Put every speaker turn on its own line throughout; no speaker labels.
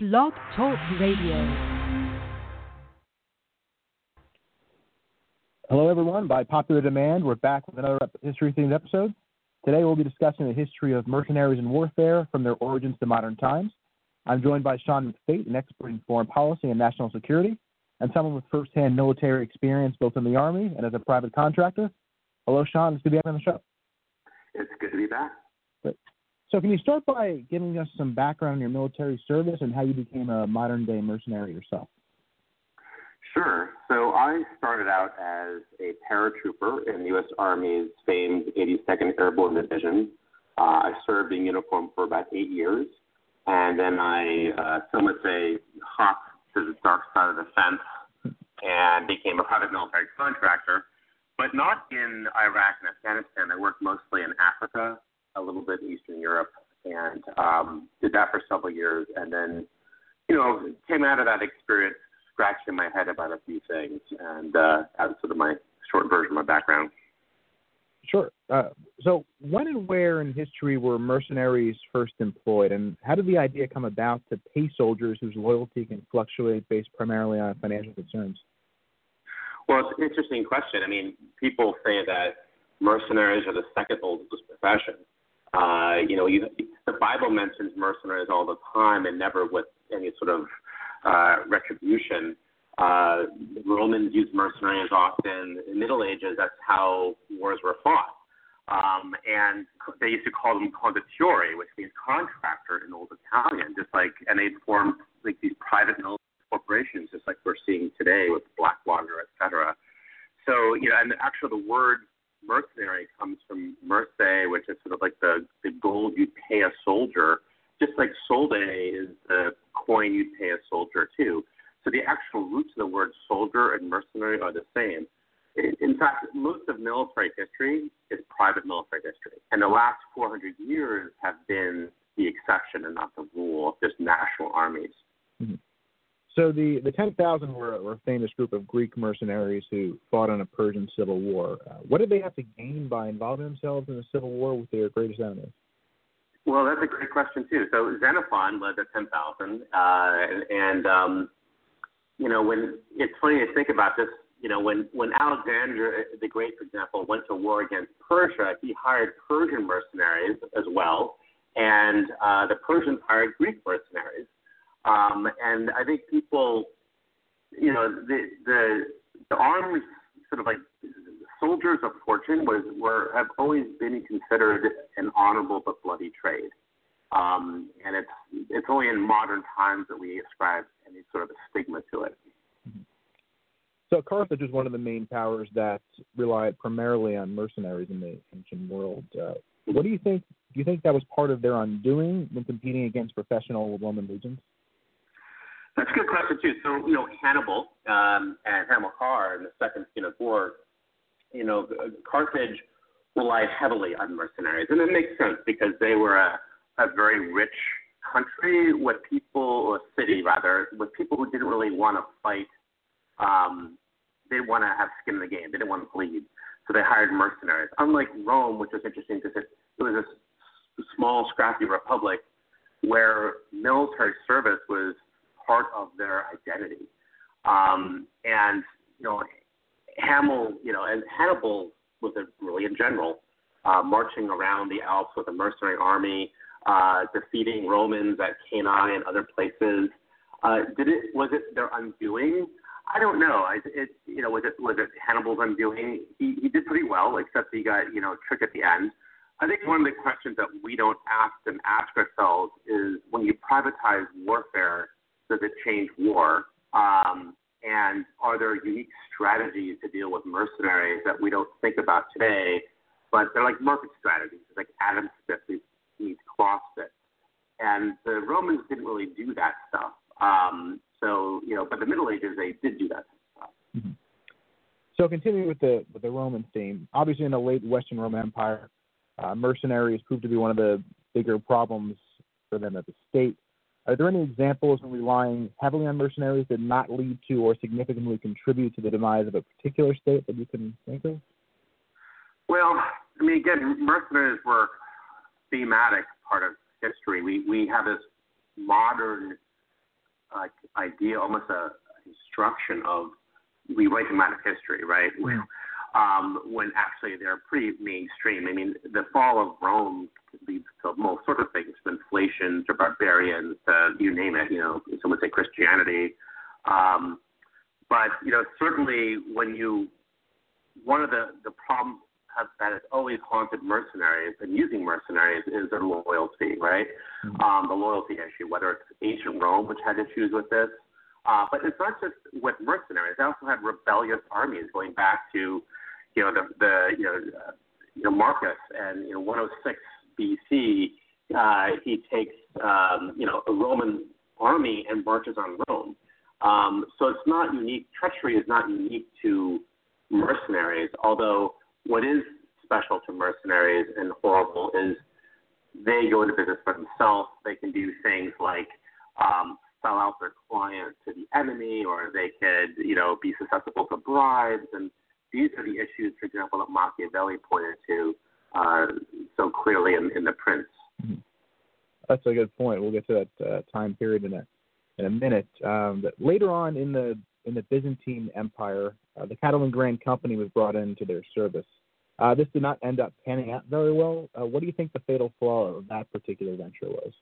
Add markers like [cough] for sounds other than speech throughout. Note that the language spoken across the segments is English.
Blog Talk Radio.
Hello, everyone. By popular demand, we're back with another history themed episode. Today, we'll be discussing the history of mercenaries and warfare from their origins to modern times. I'm joined by Sean McFate, an expert in foreign policy and national security, and someone with firsthand military experience both in the Army and as a private contractor. Hello, Sean. It's good to be back on the show.
It's good to be back.
So, can you start by giving us some background on your military service and how you became a modern day mercenary yourself?
Sure. So, I started out as a paratrooper in the U.S. Army's famed 82nd Airborne Division. Uh, I served in uniform for about eight years, and then I, uh, some would say, hopped to the dark side of the fence and became a private military contractor, but not in Iraq and Afghanistan. I worked mostly in Africa a little bit in Eastern Europe, and um, did that for several years, and then you know came out of that experience scratching my head about a few things, and uh, that's sort of my short version of my background.
Sure. Uh, so, when and where in history were mercenaries first employed, and how did the idea come about to pay soldiers whose loyalty can fluctuate based primarily on financial concerns?
Well, it's an interesting question. I mean, people say that mercenaries are the second oldest profession. Uh, you know, you, the Bible mentions mercenaries all the time and never with any sort of uh, retribution. Uh, Romans used mercenaries often. In the Middle Ages, that's how wars were fought. Um, and they used to call them condottieri, which means contractor in Old Italian, just like, and they formed like these private military corporations, just like we're seeing today with Blackwater, et cetera. So, you know, and actually the word mercenary comes from merce, which is sort of like the, the gold you'd pay a soldier, just like solde is the coin you'd pay a soldier too. So the actual roots of the word soldier and mercenary are the same. In fact, most of military history is private military history, and the last 400 years have been the exception and not the rule of just national armies.
Mm-hmm. So the the ten thousand were, were a famous group of Greek mercenaries who fought in a Persian civil war. Uh, what did they have to gain by involving themselves in a civil war with their greatest enemies?
Well, that's a great question too. So Xenophon led the ten thousand, uh, and um, you know when it's funny to think about this. You know when when Alexander the Great, for example, went to war against Persia, he hired Persian mercenaries as well, and uh, the Persians hired Greek mercenaries. Um, and I think people, you know, the the the sort of like soldiers of fortune was were have always been considered an honorable but bloody trade. Um, and it's it's only in modern times that we ascribe any sort of a stigma to it.
So Carthage is one of the main powers that relied primarily on mercenaries in the ancient world. Uh, what do you think? Do you think that was part of their undoing when competing against professional Roman legions?
That's a good question too. So you know Hannibal um, and Hamilcar in the Second Punic War, you know Carthage relied heavily on mercenaries, and it makes sense because they were a, a very rich country with people, or city rather, with people who didn't really want to fight. Um, they didn't want to have skin in the game. They didn't want to bleed, so they hired mercenaries. Unlike Rome, which was interesting because it, it was a small, scrappy republic where military service was part of their identity. Um, and you know, Hamel, you know, and Hannibal was a brilliant general, uh, marching around the Alps with a mercenary army, uh, defeating Romans at Cannae and other places. Uh, did it? Was it their undoing? I don't know. I, it, you know, was it was it Hannibal's undoing? He he did pretty well, except he got you know tricked at the end. I think one of the questions that we don't ask and ask ourselves is when you privatize warfare, does it change war? Um, and are there unique strategies to deal with mercenaries that we don't think about today? But they're like market strategies, it's like Adam Smith meets Clausewitz. And the Romans didn't really do that stuff. Um, so, you know, but the Middle Ages, they did do that stuff.
Mm-hmm. So, continuing with the with the Roman theme, obviously in the late Western Roman Empire, uh, mercenaries proved to be one of the bigger problems for them at the state. Are there any examples of relying heavily on mercenaries that not lead to or significantly contribute to the demise of a particular state that you can think of?
Well, I mean, again, mercenaries were thematic part of history. We we have this modern like idea, almost a instruction of we rewriting of history, right? When, um, when actually they're pretty mainstream. I mean, the fall of Rome leads to most sort of things, from inflation to barbarians to you name it. You know, some would say Christianity. Um, but you know, certainly when you one of the the problems that has always haunted mercenaries and using mercenaries is their loyalty, right? Mm-hmm. Um, the loyalty issue, whether it's ancient Rome, which had issues with this, uh, but it's not just with mercenaries. They also had rebellious armies going back to, you know, the, the you know, uh, you know Marius and you know 106 BC. Uh, he takes um, you know a Roman army and marches on Rome. Um, so it's not unique. Treachery is not unique to mercenaries, although what is special to mercenaries and horrible is they go into business for themselves. They can do things like um, sell out their client to the enemy, or they could, you know, be susceptible to bribes. And these are the issues, for example, that Machiavelli pointed to uh, so clearly in, in The Prince.
Mm-hmm. That's a good point. We'll get to that uh, time period in a in a minute. Um, but later on in the in the Byzantine Empire, uh, the Catalan Grand Company was brought into their service. Uh, this did not end up panning out very well. Uh, what do you think the fatal flaw of that particular venture was?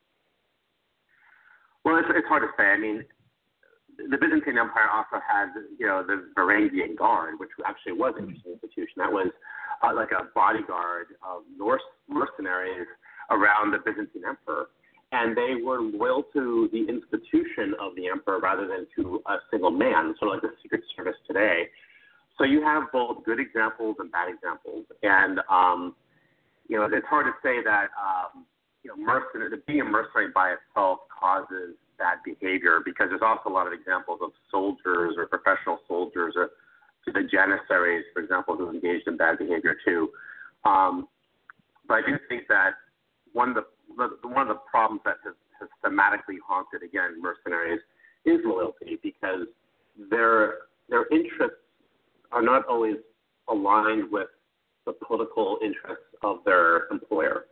Well, it's, it's hard to say. I mean, the Byzantine Empire also had, you know, the Varangian Guard, which actually was an interesting institution. That was uh, like a bodyguard of Norse mercenaries around the Byzantine Emperor, and they were loyal to the institution of the emperor rather than to a single man, sort of like the Secret Service today. So you have both good examples and bad examples, and um, you know it's hard to say that um, you know mercenary, being a mercenary by itself causes bad behavior because there's also a lot of examples of soldiers or professional soldiers or the janissaries, for example, who engaged in bad behavior too. Um, but I do think that one of the one of the problems that has, has thematically haunted again mercenaries is loyalty because their their interests are not always aligned with the political interests of their employer,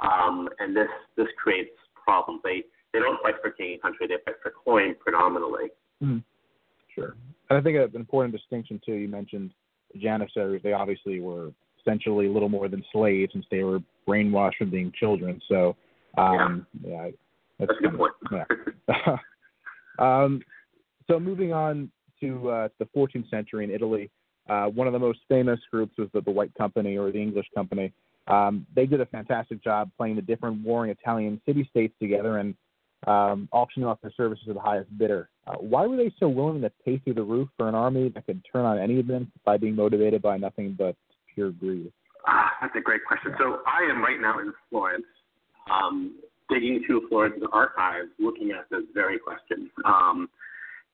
um, and this this creates problems. They they don't fight for king and country; they fight for coin predominantly.
Mm-hmm. Sure, and I think an important distinction too. You mentioned the janissaries; they obviously were essentially little more than slaves since they were brainwashed from being children. So, um,
yeah, yeah that's, that's a good point.
Yeah. [laughs] um, so moving on to uh, the 14th century in Italy, uh, one of the most famous groups was the, the White Company or the English Company. Um, they did a fantastic job playing the different warring Italian city states together and um, auctioning off their services to the highest bidder. Uh, why were they so willing to pay through the roof for an army that could turn on any of them by being motivated by nothing but pure greed?
Ah, that's a great question. So I am right now in Florence, um, digging through Florence's archives, looking at this very question. Um,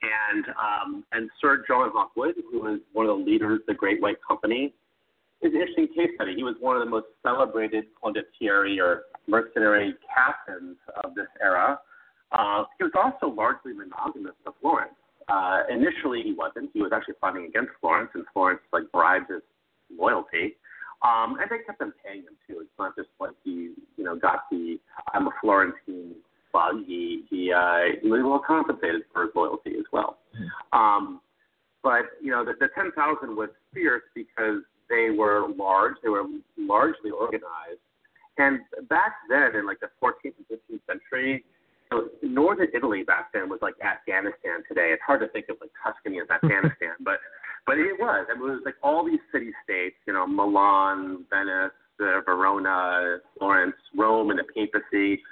and um, and Sir John Hawkwood, who was one of the leaders of the Great White Company, is an interesting case study. He was one of the most celebrated condottieri or mercenary captains of this era. Uh, he was also largely monogamous to Florence. Uh, initially, he wasn't. He was actually fighting against Florence, and Florence like bribed his loyalty. Um, and they kept on paying him too. It's not just like he, you know, got the I'm a Florentine bug. He he uh, he was well compensated for his loyalty as well. Mm-hmm. Um, but you know, the, the ten thousand was fierce because they were large. They were largely organized. And back then, in like the 14th and 15th century, so northern Italy back then was like Afghanistan today. It's hard to think of like Tuscany as Afghanistan, [laughs] but but it was. It was like all these city states, you know, Milan, Venice, uh, Verona, Florence, Rome, and the papacy.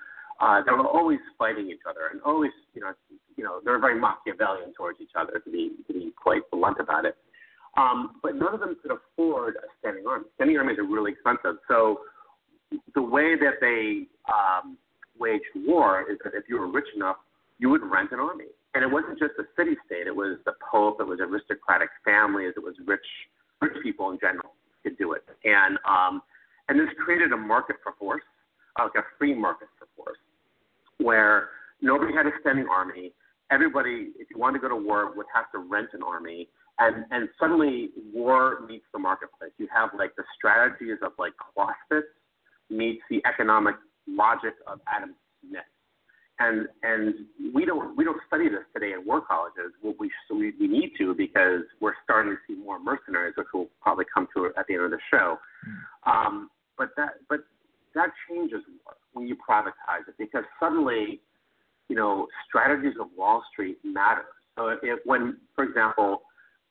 Uh, they were always fighting each other, and always, you know, you know, they were very Machiavellian towards each other, to be to be quite blunt about it. Um, but none of them could afford a standing army. Standing armies are really expensive. So the way that they um, waged war is if you were rich enough, you would rent an army and it wasn't just the city state; it was the pope, it was aristocratic families, it was rich rich people in general could do it, and um, and this created a market for force, uh, like a free market for force, where nobody had a standing army. Everybody, if you wanted to go to war, would have to rent an army, and and suddenly war meets the marketplace. You have like the strategies of like Clausewitz meets the economic logic of Adam Smith and and we don't we don't study this today strategies of Wall Street matter. So if when, for example,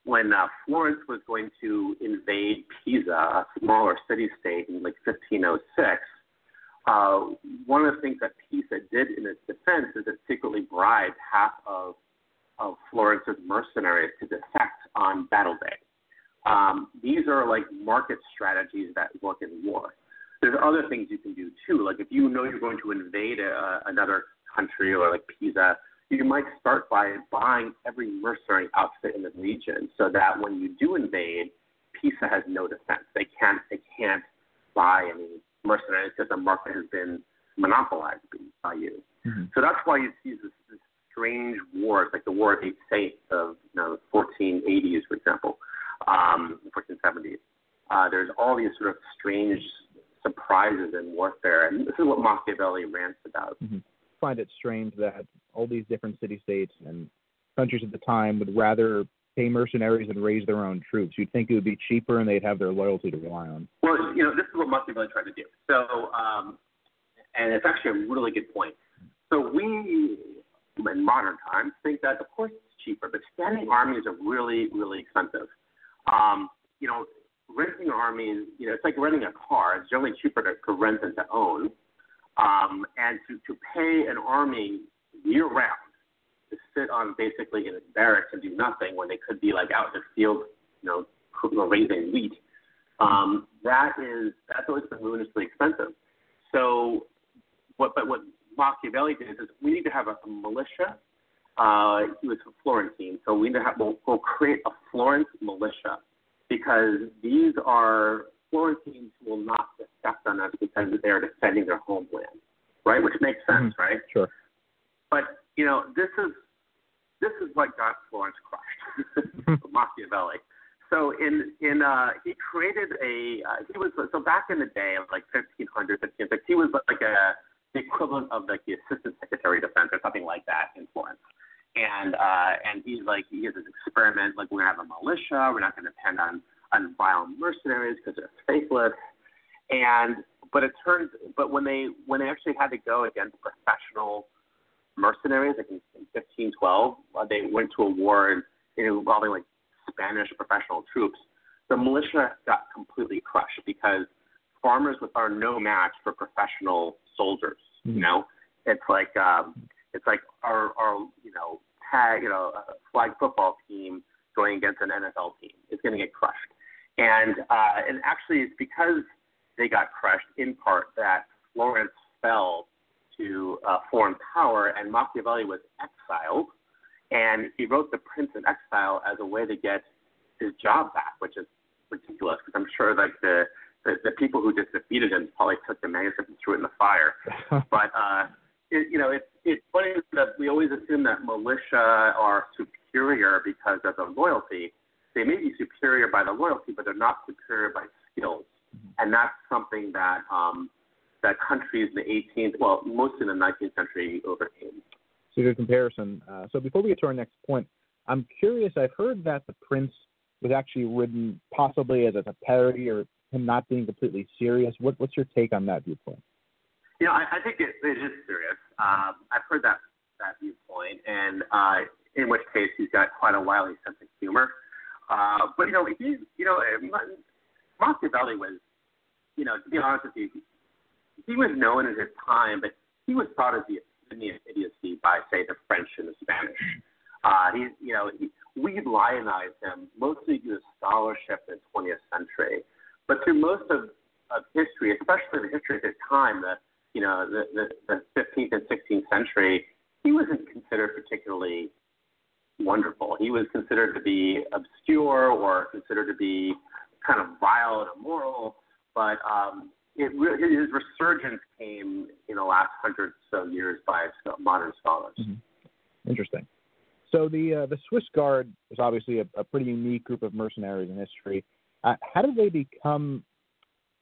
when uh, Florence was going to invade Pisa, a smaller city-state in like 1506, uh, one of the things that Pisa did in its defense is it secretly bribed half of, of Florence's mercenaries to defect on battle day. Um, these are like market strategies that work in war. There's other things you can do too. Like if you know you're going to invade a, another country or like Pisa, you might start by buying every mercenary outfit in the region so that when you do invade, Pisa has no defense. They can't they can't buy any mercenaries because the market has been monopolized by you. Mm-hmm. So that's why you see this, this strange wars, like the War of Eight Saints of you know, 1480s, for example, um, 1470s. Uh, there's all these sort of strange surprises in warfare, and this is what Machiavelli rants about.
Mm-hmm. Find it strange that all these different city-states and countries at the time would rather pay mercenaries and raise their own troops. You'd think it would be cheaper and they'd have their loyalty to rely on.
Well, you know, this is what Machiavelli tried to do. So, um, and it's actually a really good point. So we, in modern times, think that of course it's cheaper, but standing armies are really, really expensive. Um, you know, renting armies, you know, it's like renting a car. It's generally cheaper to, to rent than to own. Um, and to, to pay an army year round to sit on basically in a barracks and do nothing when they could be like out in the field, you know, raising wheat. Um, that is that's always been ruinously expensive. So, what but what Machiavelli did is we need to have a, a militia. Uh, he was Florentine, so we need to have we'll, we'll create a Florence militia because these are Florentines will not defect on us because they are defending their homeland, right? Which makes sense, mm-hmm. right?
Sure.
But you know, this is this is what got Florence crushed, Machiavelli. So in in uh, he created a uh, he was so back in the day of like 1500 1500 he was like a the equivalent of like the assistant secretary of defense or something like that in Florence. And uh, and he's like he has this experiment like we're gonna have a militia we're not gonna depend on on mercenaries because they're faithless. And but it turns but when they when they actually had to go against professional mercenaries, like in, in 1512, uh, they went to a war involving like Spanish professional troops. The militia got completely crushed because farmers are no match for professional soldiers. Mm-hmm. You know, it's like um, it's like our our you know tag you know flag football team going against an NFL team. It's going to get crushed, and uh, and actually it's because they got crushed in part that Florence fell to uh, foreign power, and Machiavelli was exiled, and he wrote The Prince in Exile as a way to get his job back, which is ridiculous because I'm sure like the, the the people who just defeated him probably took the manuscript and threw it in the fire. [laughs] but uh, it, you know, it's it's funny that we always assume that militia are superior because of the loyalty. They may be superior by the loyalty, but they're not superior by skills, mm-hmm. and that's something that um, that countries in the 18th, well, mostly in the 19th century overcame.
So good comparison. Uh, so before we get to our next point, I'm curious. I've heard that the Prince was actually written possibly as a parody or him not being completely serious. What, what's your take on that viewpoint?
You know, I, I think it, it is serious. Um, I've heard that that viewpoint, and uh, in which case he's got quite a wily sense of humor. Uh, but you know, he, you know, Machiavelli was, you know, to be honest with you, he was known at his time, but he was thought of as the epitome of idiocy by, say, the French and the Spanish. Uh, he, you know, he, we lionize him mostly due to scholarship in the 20th century, but through most of, of history, especially the history of his time, the you know the, the, the 15th and 16th century, he wasn't considered particularly wonderful. He was considered to be obscure or considered to be kind of vile and immoral. But um, it, his resurgence came in the last hundred so years by modern scholars.
Mm-hmm. Interesting. So the uh, the Swiss Guard is obviously a, a, pretty unique group of mercenaries in history. Uh, how did they become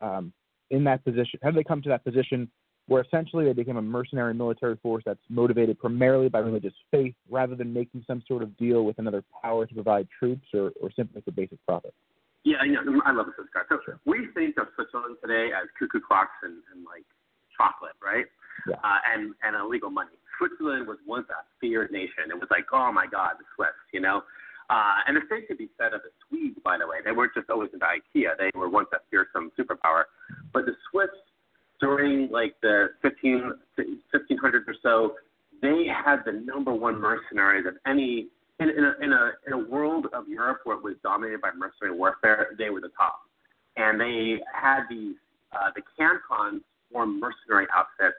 um, in that position? How did they come to that position where essentially they became a mercenary military force that's motivated primarily by religious faith rather than making some sort of deal with another power to provide troops or, or simply for basic profit?
Yeah, I know. I love the Swiss Guard. So sure. we think of Switzerland today as cuckoo clocks and, and like chocolate, right?
Yeah.
Uh, and and illegal money. Switzerland was once a feared nation. It was like, oh my God, the Swiss, you know. Uh, and the same could be said of the Swedes, by the way. They weren't just always into IKEA. They were once a fearsome superpower. But the Swiss, during like the 15, 1500s or so, they had the number one mercenaries of any in, in, a, in a in a world of Europe where it was dominated by mercenary warfare. They were the top, and they had these uh, the cantons formed mercenary outfits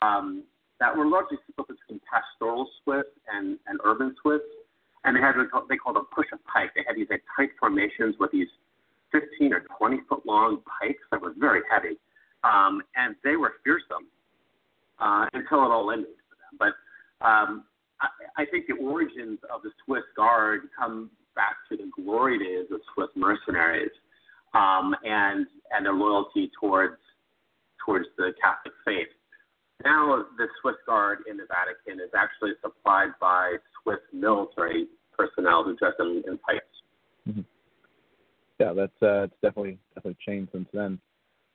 um, that were largely split between pastoral Swiss and, and urban Swiss. And they had what they called a push a pike. They had these like, tight formations with these 15 or 20 foot long pikes that were very heavy. Um, and they were fearsome uh, until it all ended for them. But um, I, I think the origins of the Swiss Guard come back to the glory days of Swiss mercenaries um, and and their loyalty towards towards the Catholic faith. Now, the Swiss Guard in the Vatican is actually supplied by Swiss military personnel who dress in, in pipes.
Mm-hmm. Yeah, that's uh, it's definitely definitely changed since then.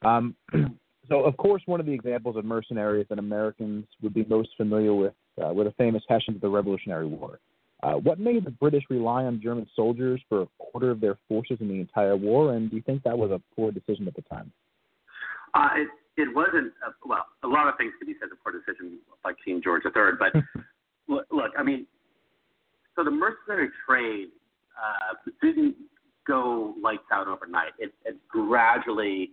Um, [clears throat] so, of course, one of the examples of mercenaries that Americans would be most familiar with uh, were the famous Hessians of the Revolutionary War. Uh, what made the British rely on German soldiers for a quarter of their forces in the entire war, and do you think that was a poor decision at the time?
Uh, it, it wasn't, a, well, a lot of things could be said a poor decision by King George III, but [laughs] look, look, I mean, so the mercenary trade uh, didn't go lights out overnight. It, it gradually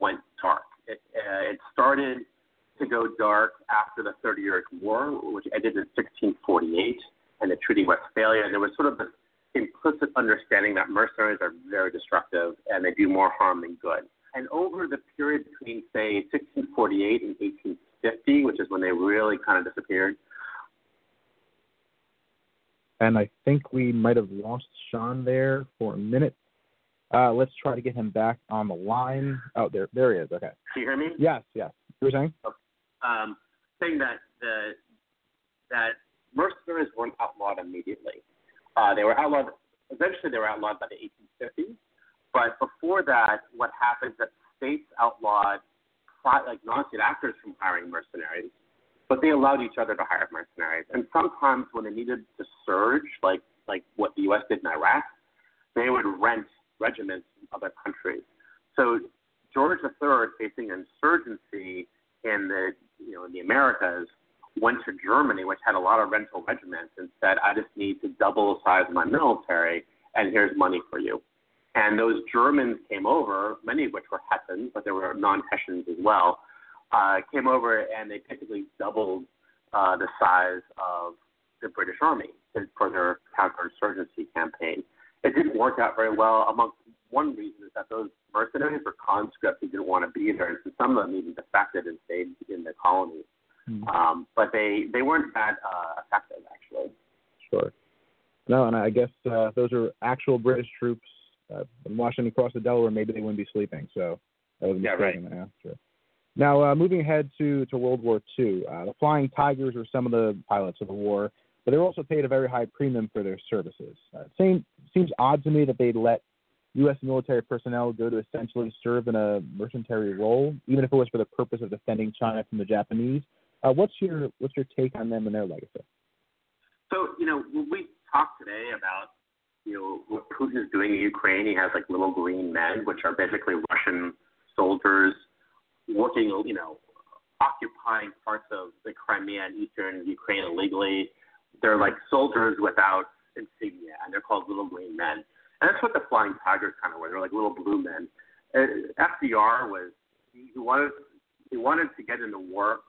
went dark. It, uh, it started to go dark after the Thirty Years' War, which ended in 1648, and the Treaty of Westphalia. There was sort of this implicit understanding that mercenaries are very destructive and they do more harm than good. And over the period between, say, 1648 and 1850, which is when they really kind of disappeared.
And I think we might have lost Sean there for a minute. Uh, let's try to get him back on the line. Oh, there, there he is. Okay.
Can you hear me?
Yes, yes. You were saying?
Um, saying that the that mercenaries weren't outlawed immediately. Uh, they were outlawed. Eventually, they were outlawed by the 1850s. But before that, what happened is that states outlawed like non-state actors from hiring mercenaries, but they allowed each other to hire mercenaries. And sometimes when they needed to surge, like like what the U.S. did in Iraq, they would rent regiments in other countries. So George III, facing insurgency in the you know in the Americas, went to Germany, which had a lot of rental regiments, and said, "I just need to double the size of my military, and here's money for you." And those Germans came over, many of which were Hessians, but there were non-Hessians as well, uh, came over and they basically doubled uh, the size of the British Army for their counterinsurgency campaign. It didn't work out very well. Among one reason is that those mercenaries were conscripts who didn't want to be there, and so some of them even defected and stayed in the colonies. Mm-hmm. Um, but they they weren't that uh, effective, actually.
Sure. No, and I guess uh, those are actual British troops uh, been watching across the Delaware, maybe they wouldn't be sleeping. So that was a
yeah, right.
Yeah, sure. Now, uh, moving ahead to, to World War II, uh, the Flying Tigers were some of the pilots of the war, but they were also paid a very high premium for their services. Uh, same, seems odd to me that they'd let U.S. military personnel go to essentially serve in a mercenary role, even if it was for the purpose of defending China from the Japanese. Uh, what's your what's your take on them and their legacy?
So you know, we talked today about you know, what Putin is doing in Ukraine, he has like little green men, which are basically Russian soldiers working, you know, occupying parts of the Crimea and eastern Ukraine illegally. They're like soldiers without insignia, and they're called little green men. And that's what the Flying Tigers kind of were. They're like little blue men. FDR was he wanted he wanted to get into war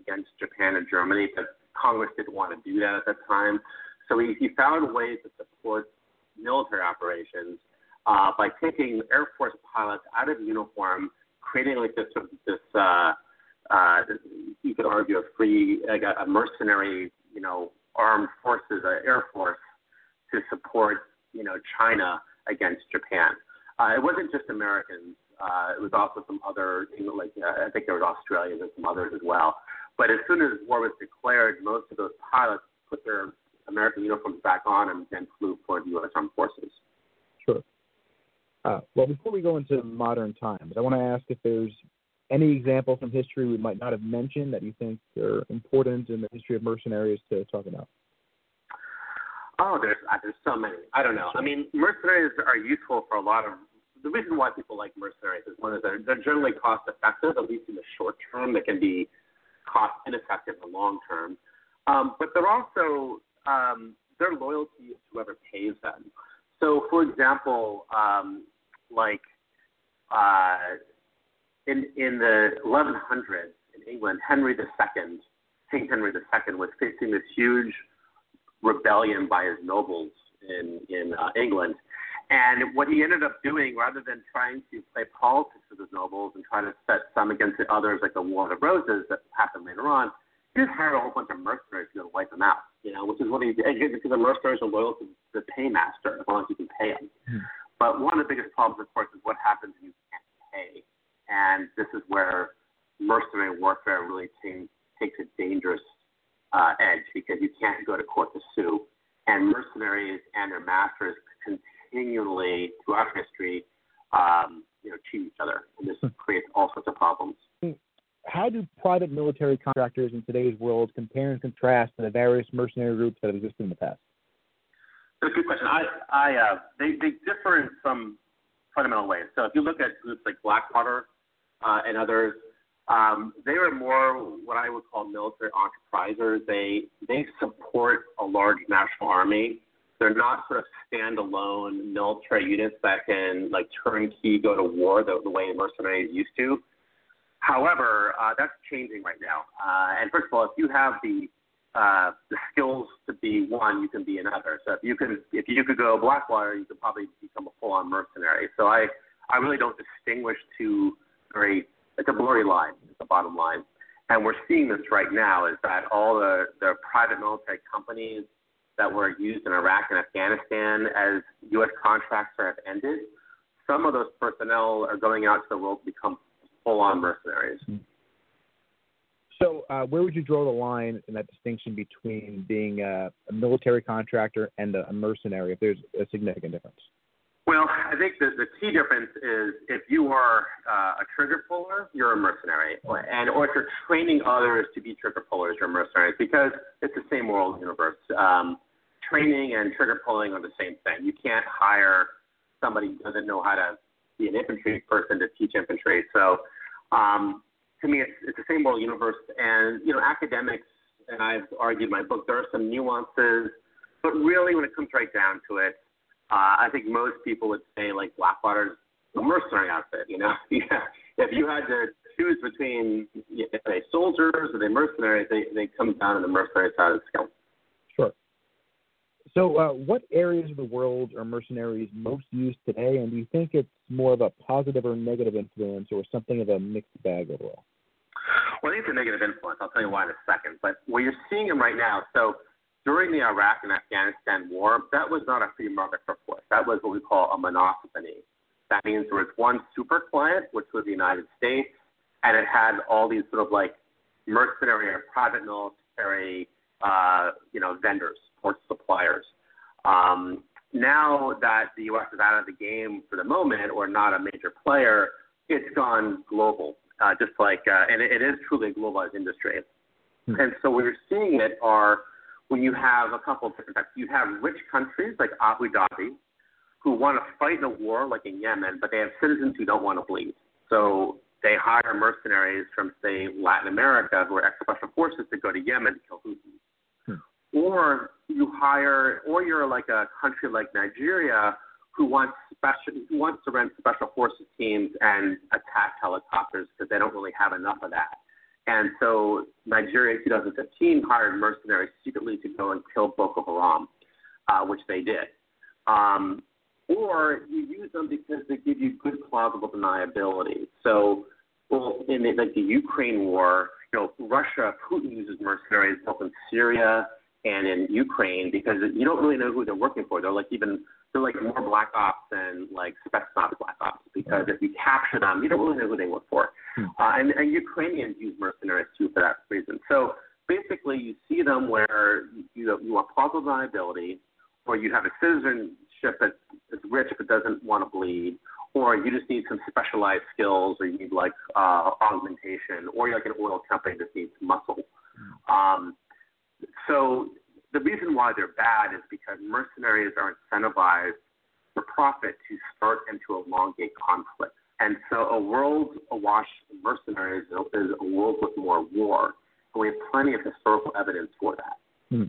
against Japan and Germany, but Congress didn't want to do that at that time. So he, he found ways to support military operations uh, by taking Air Force pilots out of uniform, creating like this this uh, uh, you could argue a free like a mercenary you know armed forces, uh, Air Force to support you know China against Japan. Uh, it wasn't just Americans. Uh, it was also some other, you know, like uh, I think there was Australians and some others as well. But as soon as war was declared, most of those pilots put their American uniforms back on and then flew for the U.S. Armed Forces.
Sure. Uh, well, before we go into modern times, I want to ask if there's any examples from history we might not have mentioned that you think are important in the history of mercenaries to talk about?
Oh, there's uh, there's so many. I don't know. I mean, mercenaries are useful for a lot of. The reason why people like mercenaries is one is they're, they're generally cost effective, at least in the short term. They can be cost ineffective in the long term, um, but they're also um, their loyalty is whoever pays them. So, for example, um, like uh, in in the 1100s in England, Henry II, King Henry II, was facing this huge rebellion by his nobles in in uh, England. And what he ended up doing, rather than trying to play politics with his nobles and try to set some against the others, like the War of the Roses that happened later on, he just hired a whole bunch of mercenaries to go wipe them out. You know, which is what he did because the mercenaries are loyal to the paymaster as long as you can pay them. Mm-hmm. But one of the biggest problems, of course, is what happens when you can't pay. And this is where mercenary warfare really t- takes a dangerous uh, edge because you can't go to court to sue. And mercenaries and their masters continually, throughout history, um, you know, cheat each other, and this creates all sorts of problems.
How do private military contractors in today's world compare and contrast to the various mercenary groups that have existed in the past?
That's a good question. I, I, uh, they, they differ in some fundamental ways. So if you look at groups like Blackwater uh, and others, um, they are more what I would call military enterprisers. They they support a large national army. They're not sort of standalone military units that can like turnkey go to war the, the way mercenaries used to. However, uh, that's changing right now. Uh, and first of all, if you have the uh, the skills to be one, you can be another. So if you can, if you could go Blackwater, you could probably become a full-on mercenary. So I, I really don't distinguish two very it's a blurry line. It's the bottom line. And we're seeing this right now is that all the, the private military companies that were used in Iraq and Afghanistan as U.S. contracts have ended, some of those personnel are going out to the world to become full-on mercenaries. Hmm.
So, uh, where would you draw the line in that distinction between being a, a military contractor and a, a mercenary, if there's a significant difference?
Well, I think the, the key difference is if you are uh, a trigger puller, you're a mercenary, and or if you're training others to be trigger pullers, you're mercenaries because it's the same world universe. Um, training and trigger pulling are the same thing. You can't hire somebody who doesn't know how to be an infantry person to teach infantry. So, um, to me, it's, it's the same world universe. And you know, academics, and I've argued in my book, there are some nuances, but really, when it comes right down to it uh, I think most people would say like Blackwater's a mercenary outfit. You know, [laughs] if you had to choose between say soldiers or the mercenaries, they they come down on the mercenary side of the scale.
Sure. So, uh, what areas of the world are mercenaries most used today, and do you think it's more of a positive or negative influence, or something of a mixed bag overall?
Well, I think it's a negative influence. I'll tell you why in a second. But where you're seeing them right now, so during the Iraq and Afghanistan war, that was not a free market for force. That was what we call a monopoly. That means there was one super client, which was the United States, and it had all these sort of like mercenary or private military, uh, you know, vendors or suppliers. Um, now that the U.S. is out of the game for the moment, or not a major player, it's gone global. Uh, just like, uh, and it, it is truly a globalized industry. Hmm. And so we're seeing it are when you have a couple of different types. You have rich countries like Abu Dhabi who want to fight in a war like in Yemen, but they have citizens who don't want to bleed. So they hire mercenaries from, say, Latin America who are ex-special forces to go to Yemen to kill Houthis. Hmm. Or you hire, or you're like a country like Nigeria who wants special, who wants to rent special forces teams and attack helicopters because they don't really have enough of that. And so Nigeria in 2015 hired mercenaries secretly to go and kill Boko Haram, uh, which they did. Um, or you use them because they give you good plausible deniability. So, well, in the, like the Ukraine war, you know, Russia, Putin uses mercenaries both in Syria and in Ukraine because you don't really know who they're working for. They're like even they're like more black ops than like Spetsnaz black ops because if you capture them, you don't really know who they work for. Hmm. Uh, and, and Ukrainians use mercenaries too for that reason. So basically, you see them where you you are plausible deniability, or you have a citizenship that is rich but doesn't want to bleed, or you just need some specialized skills, or you need like uh, augmentation, or you're like an oil company that needs muscle. Um, so reason why they're bad is because mercenaries are incentivized for profit to start and to elongate conflict. And so a world awash in mercenaries is a world with more war. And we have plenty of historical evidence for that.
Hmm.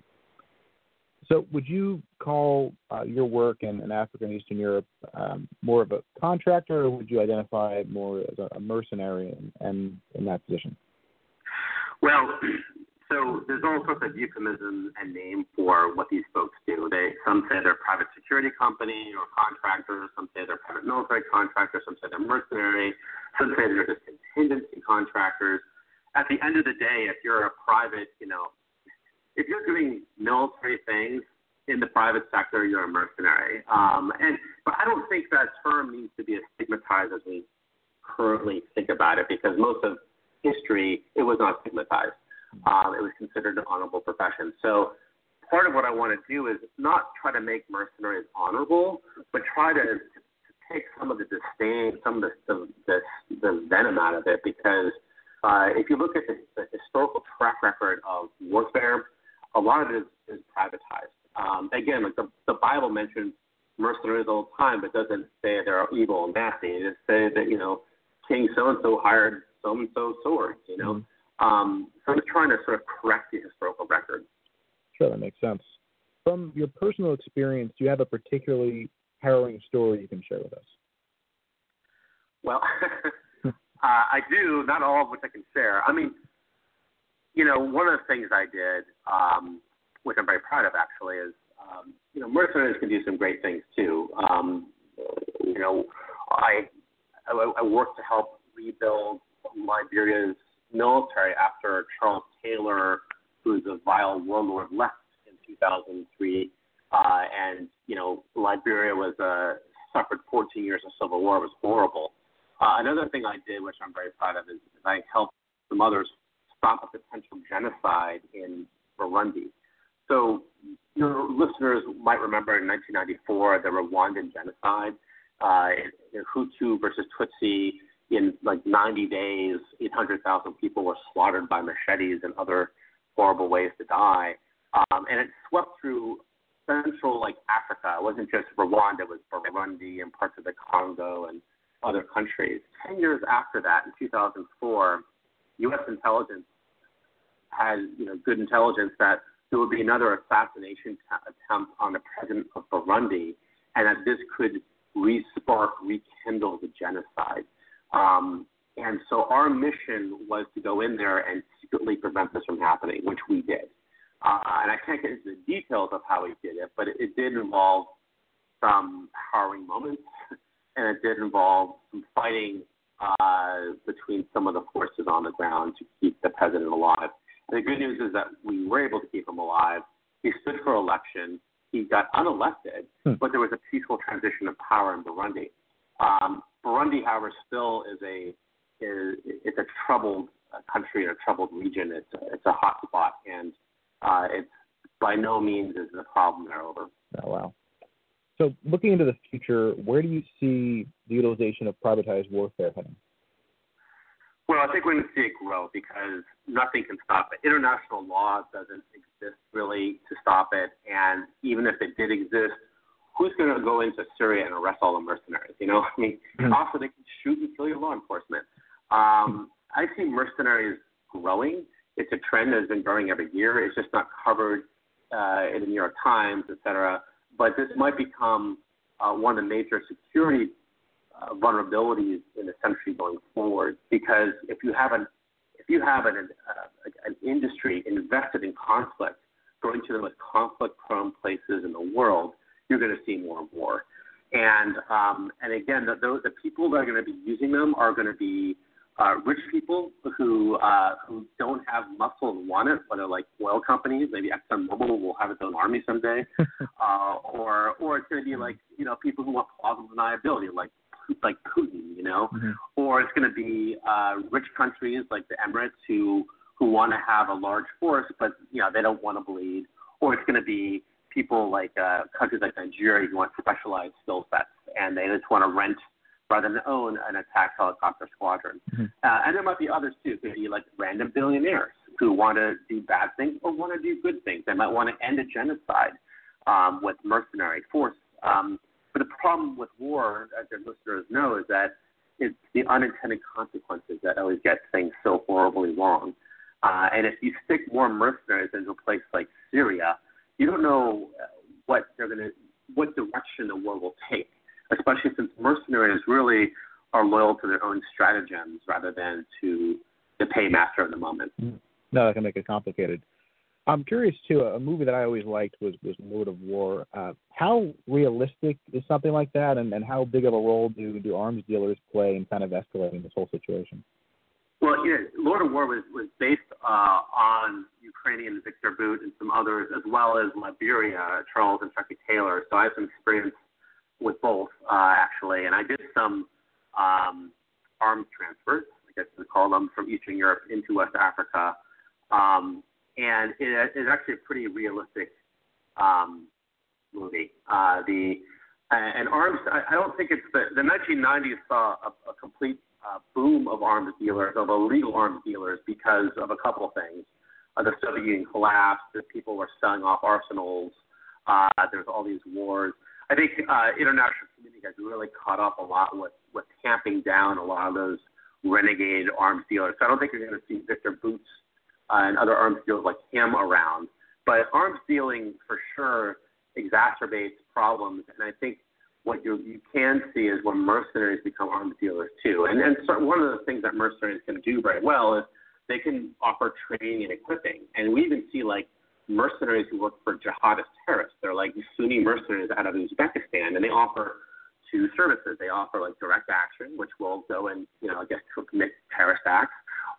So, would you call uh, your work in, in, Africa and Eastern Europe um, more of a contractor, or would you identify more as a, mercenary and in, in, in that position?
Well, so there's all sorts of euphemisms and name for what these folks do. They some say they're private security company or contractors, some say they're private military contractors, some say they're mercenary, some say they're just contingency contractors. At the end of the day, if you're a private, you know, if you're doing military things in the private sector, you're a mercenary. Um, and but I don't think that term needs to be as stigmatized as we currently think about it, because most of history it was not stigmatized. Um, it was considered an honorable profession. So part of what I want to do is not try to make mercenaries honorable, but try to, to take some of the disdain, some of the, the, the, venom out of it, because uh, if you look at the, the historical track record of warfare, a lot of it is, is privatized. Um, again, like the, the Bible mentions mercenaries all the time, but doesn't say they're evil and nasty. It just says that you know King so and so hired so and so swords. You know, mm-hmm. Um, so I'm trying to sort of correct the historical record.
Sure, that makes sense. From your personal experience, do you have a particularly harrowing story you can share with us?
Well, [laughs] uh, I do, not all of which I can share. I mean, you know, one of the things I did, um, which I'm very proud of actually, is, um, you know, mercenaries can do some great things too. Um, you know, I, I, I worked to help rebuild Liberia's military after Charles Taylor, who was a vile warlord, left in 2003. Uh, and, you know, Liberia was uh, suffered 14 years of civil war. It was horrible. Uh, another thing I did, which I'm very proud of, is I helped some others stop a potential genocide in Burundi. So your listeners might remember in 1994 the Rwandan genocide, uh, Hutu versus Tutsi in like 90 days, 800,000 people were slaughtered by machetes and other horrible ways to die. Um, and it swept through central like Africa. It wasn't just Rwanda, it was Burundi and parts of the Congo and other countries. Ten years after that, in 2004, U.S. intelligence had you know good intelligence that there would be another assassination t- attempt on the president of Burundi, and that this could re-spark, rekindle the genocide. Um, and so our mission was to go in there and secretly prevent this from happening, which we did. Uh, and I can't get into the details of how we did it, but it, it did involve some harrowing moments, [laughs] and it did involve some fighting uh, between some of the forces on the ground to keep the president alive. And the good news is that we were able to keep him alive. He stood for election. He got unelected, hmm. but there was a peaceful transition of power in Burundi. Um, Burundi, however, still is a is it's a troubled uh, country and a troubled region. It's a, it's a hot spot, and uh, it's by no means is the problem there over.
Oh wow. So, looking into the future, where do you see the utilization of privatized warfare heading?
Well, I think we're going to see it grow because nothing can stop it. International law doesn't exist really to stop it, and even if it did exist, who's going to go into Syria and arrest all the mercenaries? You know, [laughs] I mean, mm-hmm. also they can shoot and kill your law enforcement. Um, I see mercenaries growing. It's a trend that has been growing every year. It's just not covered uh, in the New York Times, et cetera. But this might become uh, one of the major security uh, vulnerabilities in the century going forward. Because if you have an if you have an, uh, an industry invested in conflict, going to the most conflict-prone places in the world, you're going to see more war. And um, and again, the, the, the people that are going to be using them are going to be uh, rich people who uh, who don't have muscle and want it, whether like oil companies, maybe ExxonMobil will have its own army someday, [laughs] uh, or or it's going to be like you know people who want plausible deniability, like like Putin, you know, mm-hmm. or it's going to be uh, rich countries like the Emirates who who want to have a large force, but you know they don't want to bleed, or it's going to be people like uh, countries like Nigeria who want specialized skill sets and they just want to rent rather than own an attack helicopter squadron. Mm-hmm. Uh, and there might be others too. Could be like random billionaires who want to do bad things or want to do good things. They might want to end a genocide um, with mercenary force. Um, but the problem with war, as your listeners know, is that it's the unintended consequences that always get things so horribly wrong. Uh, and if you stick more mercenaries into a place like Syria, you don't know what they're going to, what direction the war will take. Especially since mercenaries really are loyal to their own stratagems rather than to the paymaster of the moment.
Mm-hmm. No, that can make it complicated. I'm curious too. A movie that I always liked was was Lord of War. Uh, how realistic is something like that, and, and how big of a role do do arms dealers play in kind of escalating this whole situation?
Well, yeah, Lord of War was was based uh, on Ukrainian Victor Bout and some others, as well as Liberia, Charles and Chucky Taylor. So I have some experience with both uh, actually, and I did some um, arms transfers, I guess we call them, from Eastern Europe into West Africa. Um, and it is actually a pretty realistic um, movie. Uh, the and arms, I, I don't think it's the the 1990s saw a, a complete uh, boom of arms dealers, of illegal arms dealers, because of a couple of things. Uh, the Soviet Union collapsed. That people were selling off arsenals. Uh, there's all these wars. I think uh, international community has really caught up a lot with with tamping down a lot of those renegade arms dealers. So I don't think you're going to see Victor Bouts uh, and other arms dealers like him around. But arms dealing for sure exacerbates problems, and I think what you you can see is when mercenaries become arms dealers too. And and so one of the things that mercenaries can do very well is they can offer training and equipping. And we even see like mercenaries who work for jihadist terrorists. They're like Sunni mercenaries out of Uzbekistan, and they offer two services. They offer like direct action, which will go and you know I guess commit terrorist acts,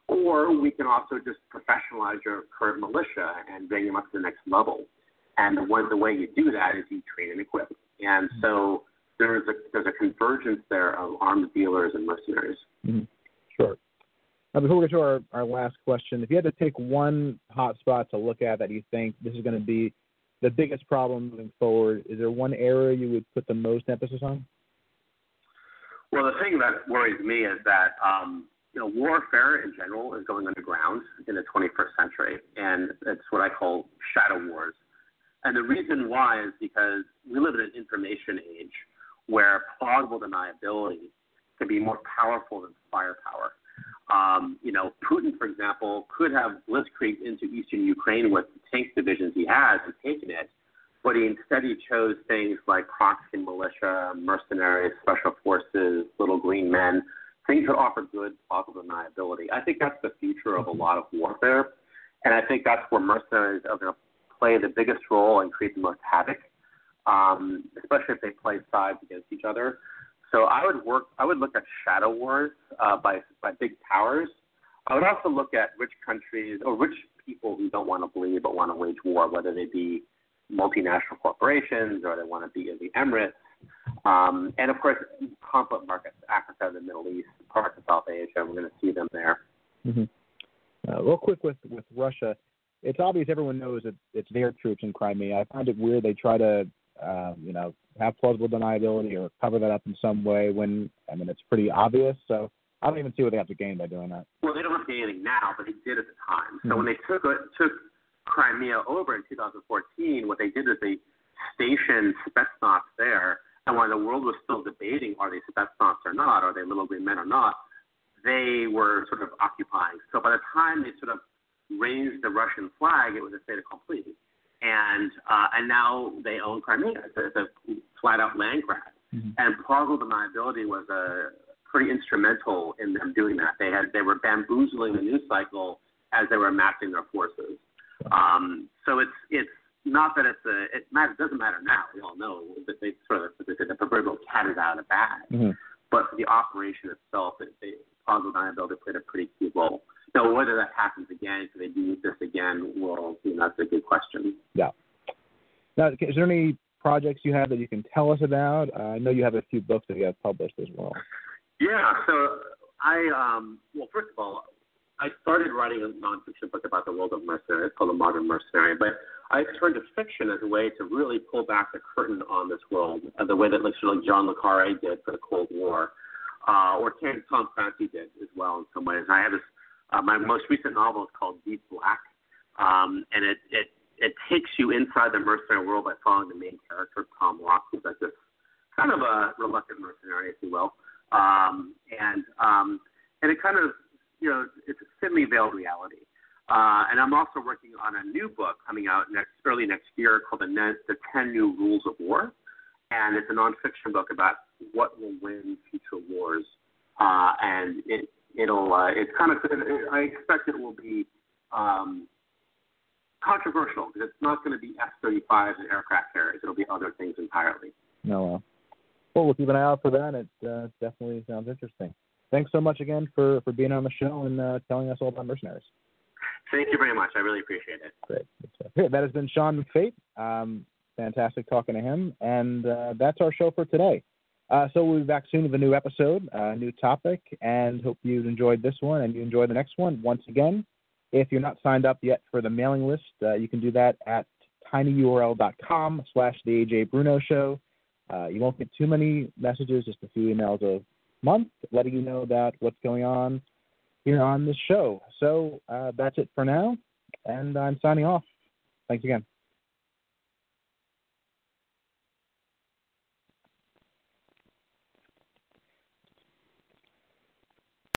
or we can also just professionalize your current militia and bring them up to the next level. And the one the way you do that is you train and equip. And so there's a there's a convergence there of arms dealers and mercenaries.
Mm-hmm. Sure. Now, before we get to our, our last question, if you had to take one hot spot to look at that you think this is going to be the biggest problem moving forward, is there one area you would put the most emphasis on?
Well, the thing that worries me is that um, you know, warfare in general is going underground in the 21st century, and it's what I call shadow wars. And the reason why is because we live in an information age where plausible deniability can be more powerful than firepower. Um, you know, Putin, for example, could have blitzkrieg into eastern Ukraine with the tank divisions he has and taken it, but he instead he chose things like proxy militia, mercenaries, special forces, little green men things that offer good plausible deniability. I think that's the future of a lot of warfare, and I think that's where mercenaries are going to play the biggest role and create the most havoc, um, especially if they play sides against each other. So I would work. I would look at shadow wars uh, by by big powers. I would also look at rich countries or rich people who don't want to bleed but want to wage war, whether they be multinational corporations or they want to be in the Emirates um, and of course, conflict markets, Africa, the Middle East, parts of South Asia, we're going to see them there.
Mm-hmm. Uh, real quick with with Russia, it's obvious everyone knows that it's their troops in Crimea. I find it weird they try to, um, you know, have plausible deniability or cover that up in some way when I mean it's pretty obvious. So I don't even see what they have to gain by doing that.
Well, they don't have to gain anything now, but they did at the time. So mm-hmm. when they took took Crimea over in 2014, what they did is they stationed Spetsnaz there and while the world was still debating are they Spetsnaz or not, are they little green men or not, they were sort of occupying. So by the time they sort of raised the Russian flag, it was a fait accompli. And uh, and now they own Crimea. It's a, it's a flat out land grab. Mm-hmm. And plausible deniability was a pretty instrumental in them doing that. They had they were bamboozling the news cycle as they were amassing their forces. Um, so it's it's not that it's a, it matters, doesn't matter now. We all know that they sort of, the proverbial cat is out of the bag. Mm-hmm. But the operation itself, it, it, plausible deniability played a pretty key role. Now, whether that happens again, if they do this again, well, you know, that's a good question.
Yeah. Now, is there any projects you have that you can tell us about? Uh, I know you have a few books that you have published as well.
Yeah. So I, um, well, first of all, I started writing a nonfiction book about the world of mercenary. It's called The Modern Mercenary. But I turned to fiction as a way to really pull back the curtain on this world, uh, the way that like, sort of John le Carre did for the Cold War. uh, or Tom Clancy did as well in some ways. I have this. Uh, my most recent novel is called Deep Black, um, and it, it it takes you inside the mercenary world by following the main character, Tom Locke, who's like this kind of a reluctant mercenary, if you will. Um, and um, and it kind of you know it's a thinly veiled reality. Uh, and I'm also working on a new book coming out next early next year called the, the Ten New Rules of War, and it's a nonfiction book about what will win future wars. Uh, and it it'll uh, it's kind of I expect it will be um, controversial because it's not going to be F-35s and aircraft carriers. It'll be other things entirely.
No, well. Well, we'll keep an eye out for that. It uh, definitely sounds interesting. Thanks so much again for, for being on the show and uh, telling us all about mercenaries.
Thank you very much. I really appreciate it.
Great. Okay, that has been Sean McFate. Um, fantastic talking to him. And uh, that's our show for today. Uh, so we'll be back soon with a new episode, a new topic, and hope you enjoyed this one and you enjoy the next one. Once again, if you're not signed up yet for the mailing list, uh, you can do that at tinyurl.com slash the Ajay Bruno Show. Uh, you won't get too many messages, just a few emails a month letting you know that what's going on here on this show. So uh, that's it for now, and I'm signing off. Thanks again.